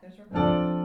there's recording.